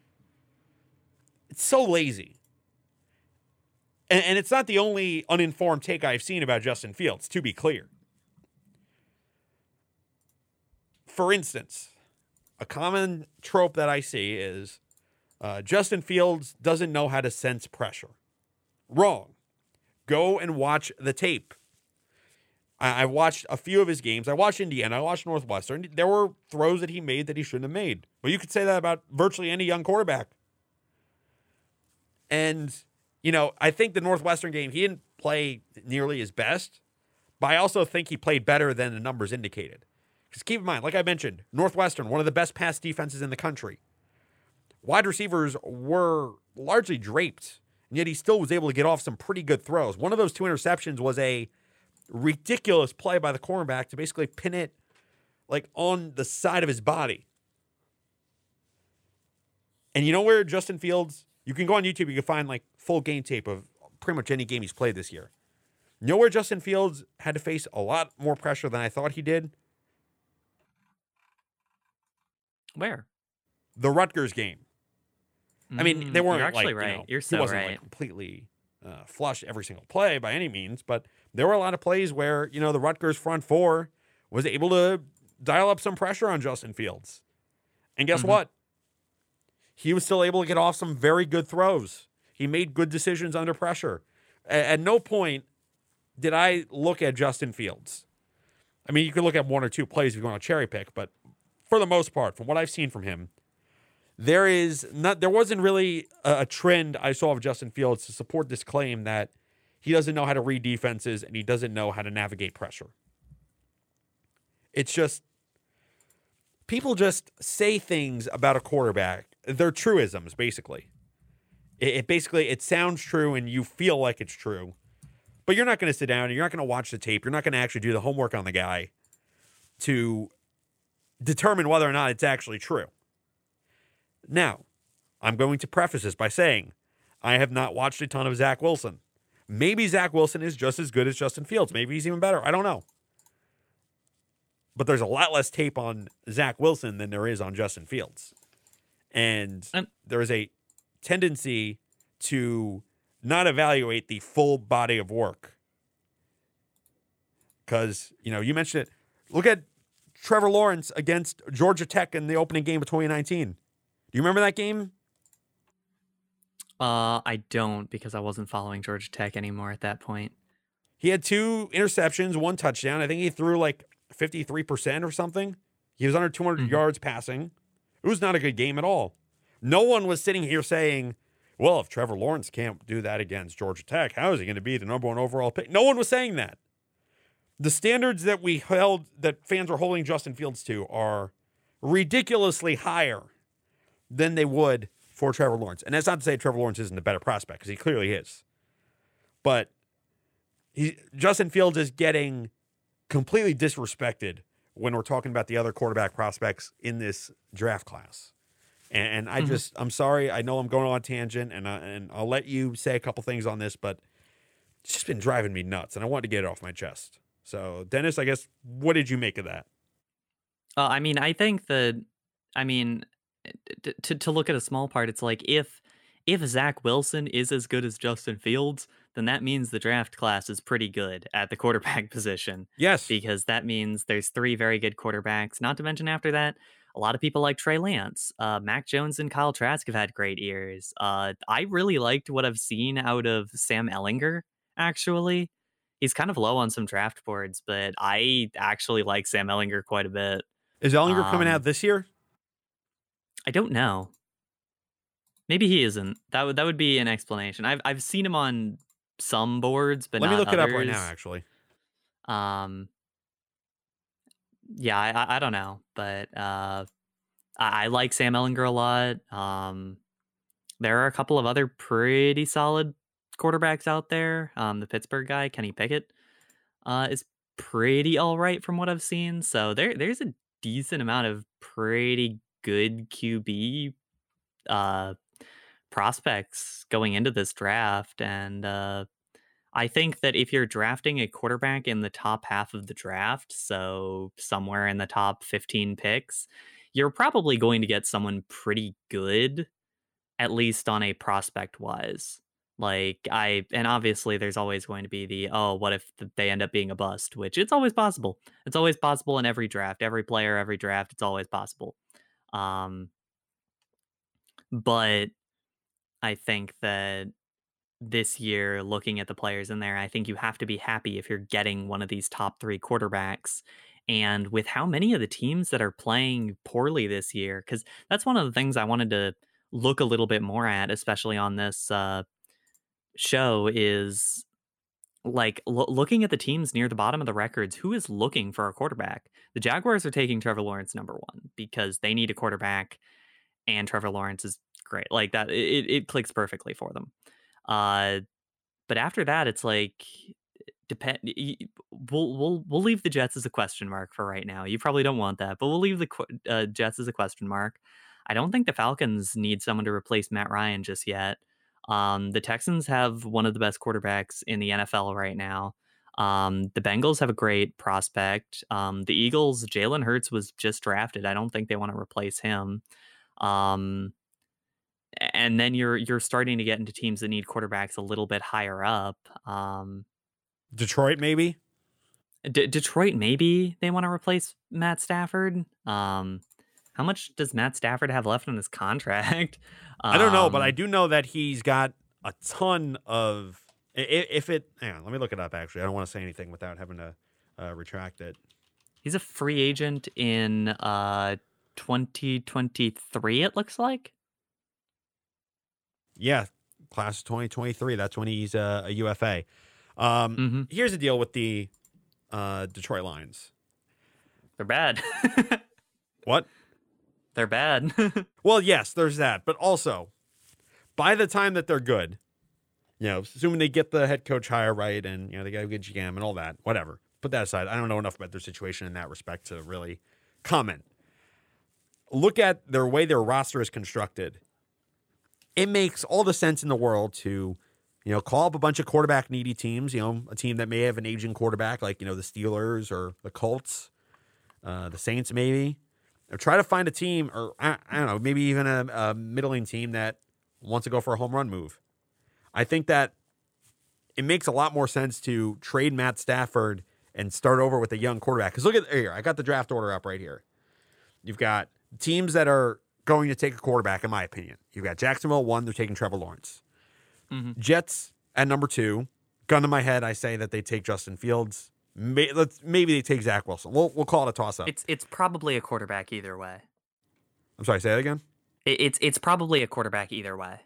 It's so lazy. And, and it's not the only uninformed take I've seen about Justin Fields, to be clear. For instance, a common trope that I see is uh, Justin Fields doesn't know how to sense pressure. Wrong. Go and watch the tape. I, I watched a few of his games. I watched Indiana. I watched Northwestern. There were throws that he made that he shouldn't have made. Well, you could say that about virtually any young quarterback. And, you know, I think the Northwestern game, he didn't play nearly his best, but I also think he played better than the numbers indicated. Because keep in mind, like I mentioned, Northwestern, one of the best pass defenses in the country. Wide receivers were largely draped, and yet he still was able to get off some pretty good throws. One of those two interceptions was a ridiculous play by the cornerback to basically pin it like on the side of his body. And you know where Justin Fields, you can go on YouTube, you can find like full game tape of pretty much any game he's played this year. You know where Justin Fields had to face a lot more pressure than I thought he did? Where? The Rutgers game. I mean, they Mm, weren't You're actually like, right. You know, You're he wasn't right. like completely uh, flush every single play by any means, but there were a lot of plays where you know the Rutgers front four was able to dial up some pressure on Justin Fields, and guess Mhm. what? He was still able to get off some very good throws. He made good decisions under pressure. A- at no point did I look at Justin Fields. I mean, you could look at one or two plays if you want to cherry pick, but for the most part, from what I've seen from him, there is not there wasn't really a, a trend I saw of Justin Fields to support this claim that he doesn't know how to read defenses and he doesn't know how to navigate pressure. It's just people just say things about a quarterback. They're truisms, basically. It, it basically it sounds true and you feel like it's true, but you're not going to sit down and you're not going to watch the tape. You're not going to actually do the homework on the guy to determine whether or not it's actually true. Now, I'm going to preface this by saying I have not watched a ton of Zach Wilson. Maybe Zach Wilson is just as good as Justin Fields. Maybe he's even better. I don't know. But there's a lot less tape on Zach Wilson than there is on Justin Fields. And there is a tendency to not evaluate the full body of work. Because, you know, you mentioned it. Look at Trevor Lawrence against Georgia Tech in the opening game of 2019. Do you remember that game? Uh, I don't because I wasn't following Georgia Tech anymore at that point. He had two interceptions, one touchdown. I think he threw like 53% or something. He was under 200 Mhm. yards passing. It was not a good game at all. No one was sitting here saying, well, if Trevor Lawrence can't do that against Georgia Tech, how is he going to be the number one overall pick? No one was saying that. The standards that we held, that fans are holding Justin Fields to, are ridiculously higher than they would for Trevor Lawrence. And that's not to say Trevor Lawrence isn't a better prospect, because he clearly is. But he Justin Fields is getting completely disrespected when we're talking about the other quarterback prospects in this draft class. And, and I Mhm. just I'm sorry. I know I'm going on a tangent, and I, and I'll let you say a couple things on this, but it's just been driving me nuts, and I wanted to get it off my chest. So, Dennis, I guess what did you make of that? Uh, I mean, I think that, I mean, t- to to look at a small part, it's like if if Zach Wilson is as good as Justin Fields, then that means the draft class is pretty good at the quarterback position Yes, because that means there's three very good quarterbacks. Not to mention after that, a lot of people like Trey Lance, uh, Mac Jones, and Kyle Trask have had great years. Uh, I really liked what I've seen out of Sam Ehlinger. Actually, he's kind of low on some draft boards, but I actually like Sam Ehlinger quite a bit. is Ehlinger coming um, out this year? I don't know. Maybe he isn't. That would that would be an explanation. I've I've seen him on some boards, but Let me look it up right now. Actually, Um, yeah, I, I I don't know, but uh, I, I like Sam Ehlinger a lot. Um, there are a couple of other pretty solid quarterbacks out there. Um, the Pittsburgh guy, Kenny Pickett, uh, is pretty all right from what I've seen. So there there's a decent amount of pretty good QB uh prospects going into this draft and uh I think that if you're drafting a quarterback in the top half of the draft, so somewhere in the top 15 picks, you're probably going to get someone pretty good, at least on a prospect wise. Like, I, and obviously there's always going to be the, oh, what if they end up being a bust, which it's always possible. It's always possible in every draft, every player, every draft, it's always possible. Um, but I think that this year, looking at the players in there, I think you have to be happy if you're getting one of these top three quarterbacks. And with how many of the teams that are playing poorly this year, because that's one of the things I wanted to look a little bit more at, especially on this uh, show, is like lo- looking at the teams near the bottom of the records, who is looking for a quarterback? The Jaguars are taking Trevor Lawrence number one because they need a quarterback, and Trevor Lawrence is great. Like that, it, it clicks perfectly for them. Uh, but after that, it's like depend. We'll we'll we'll leave the Jets as a question mark for right now. You probably don't want that, but we'll leave the uh, Jets as a question mark. I don't think the Falcons need someone to replace Matt Ryan just yet. Um, the Texans have one of the best quarterbacks in the NFL right now. Um, the Bengals have a great prospect. Um, the Eagles, Jalen Hurts was just drafted. I don't think they want to replace him. Um, and then you're you're starting to get into teams that need quarterbacks a little bit higher up. Um, Detroit, maybe. D- Detroit, maybe they want to replace Matt Stafford. Um, how much does Matt Stafford have left on his contract? Um, I don't know, but I um do know that he's got a ton of. If it, hang on, let me look it up. Actually, I don't want to say anything without having to uh, retract it. He's a free agent in uh 2023. It looks like. Yeah, class of 2023. That's when he's uh, a UFA. Um, mm-hmm. Here's the deal with the uh, Detroit Lions. They're bad. what? They're bad. well, yes, there's that, but also by the time that they're good, you know, assuming they get the head coach hire right and you know they got a good GM and all that, whatever. Put that aside. I don't know enough about their situation in that respect to really comment. Look at their way their roster is constructed it makes all the sense in the world to, you know, call up a bunch of quarterback needy teams, you know, a team that may have an aging quarterback like, you know, the Steelers or the Colts, uh, the Saints maybe. Or try to find a team, or I, I don't know, maybe even a, a middling team that wants to go for a home run move. I think that it makes a lot more sense to trade Matt Stafford and start over with a young quarterback. Because look at here, I got the draft order up right here. You've got teams that are going to take a quarterback, in my opinion. You've got Jacksonville one, they're taking Trevor Lawrence. Mm-hmm. Jets at number two. Gun to my head, I say that they take Justin Fields. May, let's maybe they take Zach Wilson. We'll we'll call it a toss up. It's it's probably a quarterback either way. I'm sorry, say that again. It, it's it's probably a quarterback either way.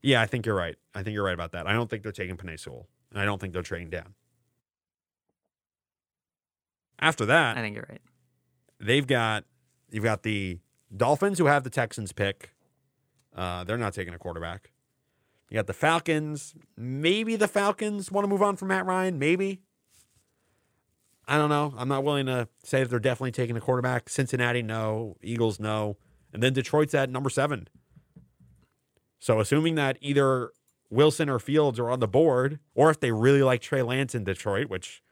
Yeah, I think you're right. I think you're right about that. I don't think they're taking Penei Sewell, and I don't think they're trading down. After that, I think you're right. They've got you've got the Dolphins, who have the Texans pick, uh, they're not taking a quarterback. You got the Falcons. Maybe the Falcons want to move on from Matt Ryan. Maybe. I don't know. I'm not willing to say that they're definitely taking a quarterback. Cincinnati, no. Eagles, no. And then Detroit's at number seven. So assuming that either Wilson or Fields are on the board, or if they really like Trey Lance in Detroit, which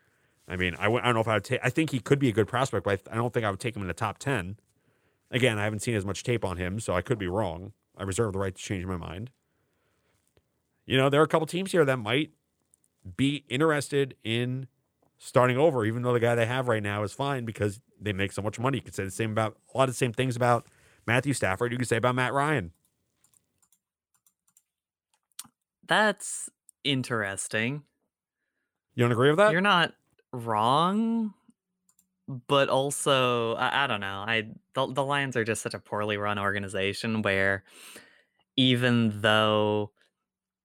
I mean, I w- I don't know if I would take. I think he could be a good prospect, but I don't think I would take him in the top ten. Again, I haven't seen as much tape on him, so I could be wrong. I reserve the right to change my mind. You know, there are a couple teams here that might be interested in starting over, even though the guy they have right now is fine because they make so much money. You could say the same about a lot of the same things about Matthew Stafford. You could say about Matt Ryan. That's interesting. You don't agree with that? You're not wrong but also I, I don't know. I the, the Lions are just such a poorly run organization where even though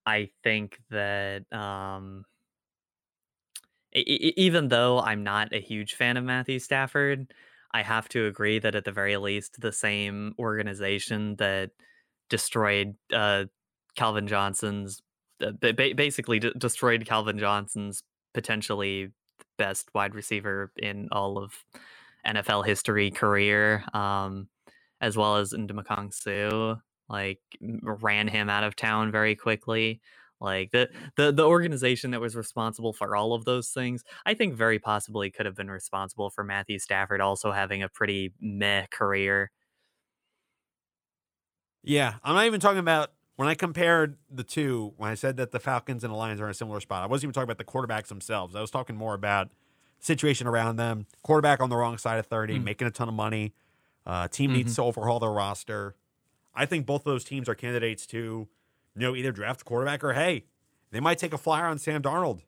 I think that um even though I'm not a huge fan of Matthew Stafford, I have to agree that at the very least, the same organization that destroyed uh, Calvin Johnson's, uh, basically destroyed Calvin Johnson's potentially best wide receiver in all of NFL history career, um, as well as Ndamukong Suh. Like ran him out of town very quickly. Like the, the the organization that was responsible for all of those things, I think very possibly could have been responsible for Matthew Stafford also having a pretty meh career. Yeah, I'm not even talking about when I compared the two. When I said that the Falcons and the Lions are in a similar spot, I wasn't even talking about the quarterbacks themselves. I was talking more about situation around them. Quarterback on the wrong side of 30, Mm. making a ton of money. Uh, team Mhm. needs to overhaul their roster. I think both of those teams are candidates to, you know, either draft a quarterback or hey, they might take a flyer on Sam Darnold.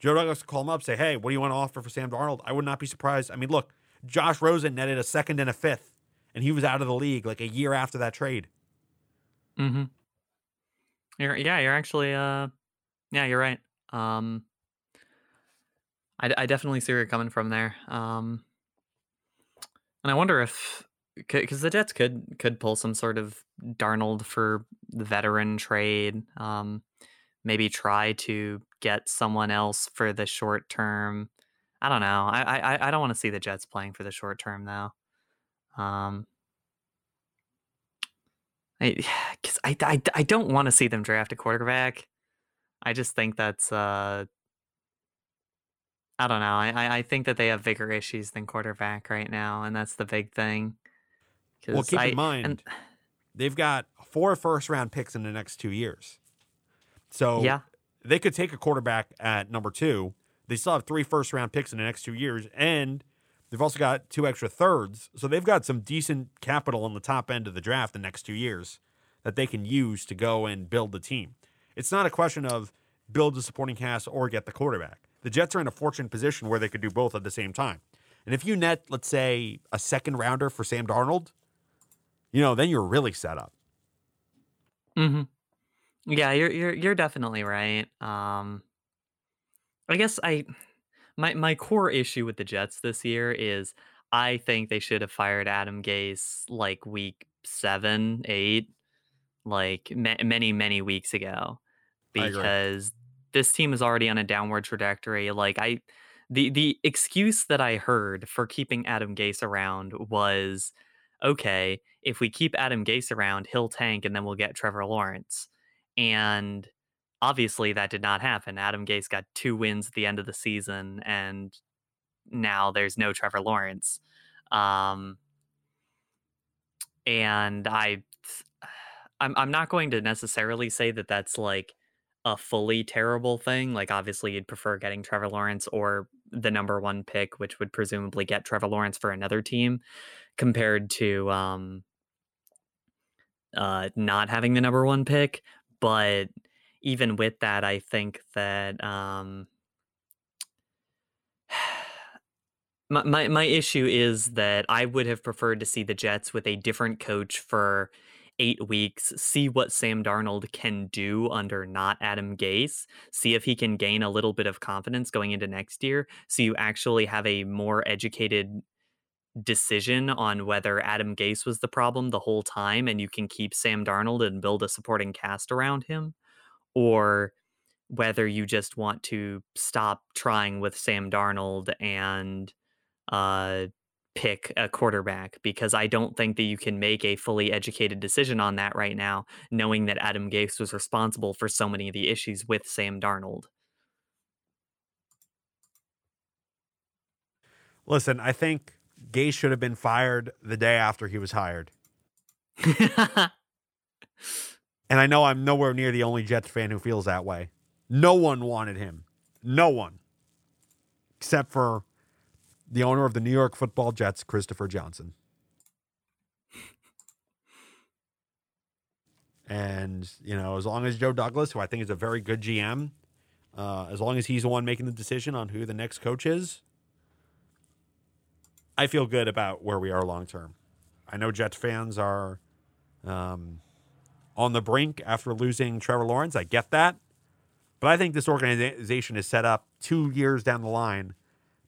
Joe Douglas call him up, say, hey, what do you want to offer for Sam Darnold? I would not be surprised. I mean, look, Josh Rosen netted a second and a fifth, and he was out of the league like a year after that trade. Mm-hmm. You're yeah, you're actually uh yeah, you're right. Um I, I definitely see where you're coming from there. Um and I wonder if because the Jets could could pull some sort of Darnold for the veteran trade. Um maybe try to get someone else for the short term. I don't know. I I, I don't want to see the Jets playing for the short term though. Um I because I, I I don't want to see them draft a quarterback. I just think that's uh I don't know. I I- I think that they have bigger issues than quarterback right now, and that's the big thing. Well, keep I- in mind, and- they've got four first round picks in the next two years. So yeah, they could take a quarterback at number two. They still have three first round picks in the next two years, and they've also got two extra thirds. So they've got some decent capital on the top end of the draft the next two years that they can use to go and build the team. It's not a question of build the supporting cast or get the quarterback. The Jets are in a fortunate position where they could do both at the same time. And if you net, let's say, a second rounder for Sam Darnold, you know, then you're really set up. hmm Yeah, you're you're you're definitely right. Um I guess I my my core issue with the Jets this year is I think they should have fired Adam Gase like week 7, 8, like ma- many many weeks ago because this team is already on a downward trajectory. Like I the the excuse that I heard for keeping Adam Gase around was okay, if we keep Adam Gase around, he'll tank and then we'll get Trevor Lawrence. And obviously that did not happen. Adam Gase got two wins at the end of the season and now there's no Trevor Lawrence. Um and I I'm I'm not going to necessarily say that that's like a fully terrible thing. Like obviously you'd prefer getting Trevor Lawrence or the number 1 pick which would presumably get Trevor Lawrence for another team compared to um uh not having the number 1 pick, but even with that I think that um my, my my issue is that I would have preferred to see the Jets with a different coach for eight weeks, see what Sam Darnold can do under not Adam Gase, see if he can gain a little bit of confidence going into next year, so you actually have a more educated decision on whether Adam Gase was the problem the whole time and you can keep Sam Darnold and build a supporting cast around him, or whether you just want to stop trying with Sam Darnold and uh pick a quarterback because I don't think that you can make a fully educated decision on that right now, knowing that Adam Gase was responsible for so many of the issues with Sam Darnold. Listen, I think Gase should have been fired the day after he was hired. And I know I'm nowhere near the only Jets fan who feels that way. No one wanted him. No one. Except for the owner of the New York football Jets, Christopher Johnson. And, you know, as long as Joe Douglas, who I think is a very good GM, uh, as long as he's the one making the decision on who the next coach is, I feel good about where we are long term. I know Jets fans are um, on the brink after losing Trevor Lawrence. I get that. But I think this organization is set up two years down the line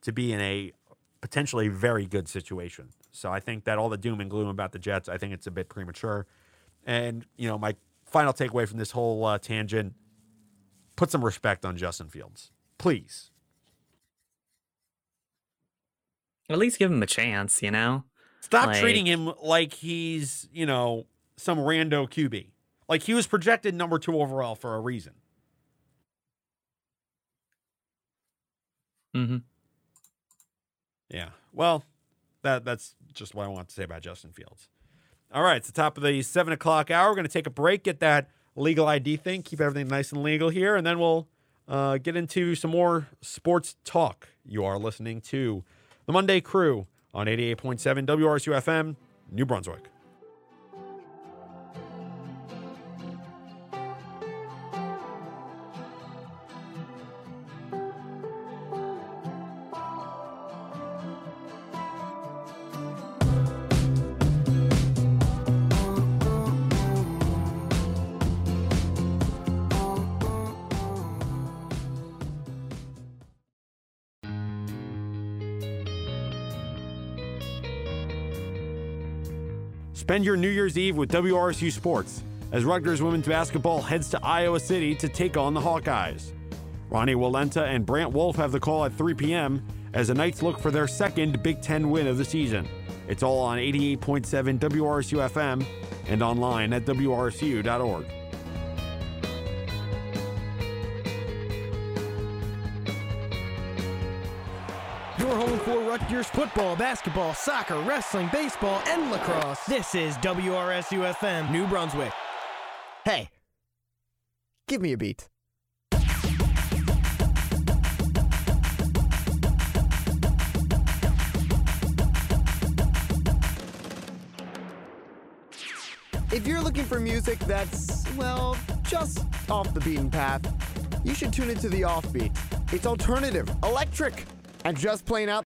to be in a potentially a very good situation. So I think that all the doom and gloom about the Jets, I think it's a bit premature. And, you know, my final takeaway from this whole uh, tangent put some respect on Justin Fields, please. At least give him a chance, you know? Stop like... treating him like he's, you know, some rando QB. Like he was projected number two overall for a reason. Mm hmm. Yeah. Well, that that's just what I want to say about Justin Fields. All right, it's the top of the seven o'clock hour. We're going to take a break, get that legal ID thing, keep everything nice and legal here, and then we'll uh, get into some more sports talk. You are listening to the Monday Crew on 88.7 WRSU FM, New Brunswick. Spend your New Year's Eve with WRSU Sports as Rutgers women's basketball heads to Iowa City to take on the Hawkeyes. Ronnie Walenta and Brant Wolf have the call at 3 p.m. as the Knights look for their second Big Ten win of the season. It's all on 88.7 WRSU FM and online at WRSU.org. Rutgers football, basketball, soccer, wrestling, baseball, and lacrosse. This is WRSU FM, New Brunswick. Hey, give me a beat. If you're looking for music that's, well, just off the beaten path, you should tune into The Offbeat. It's alternative, electric, and just plain out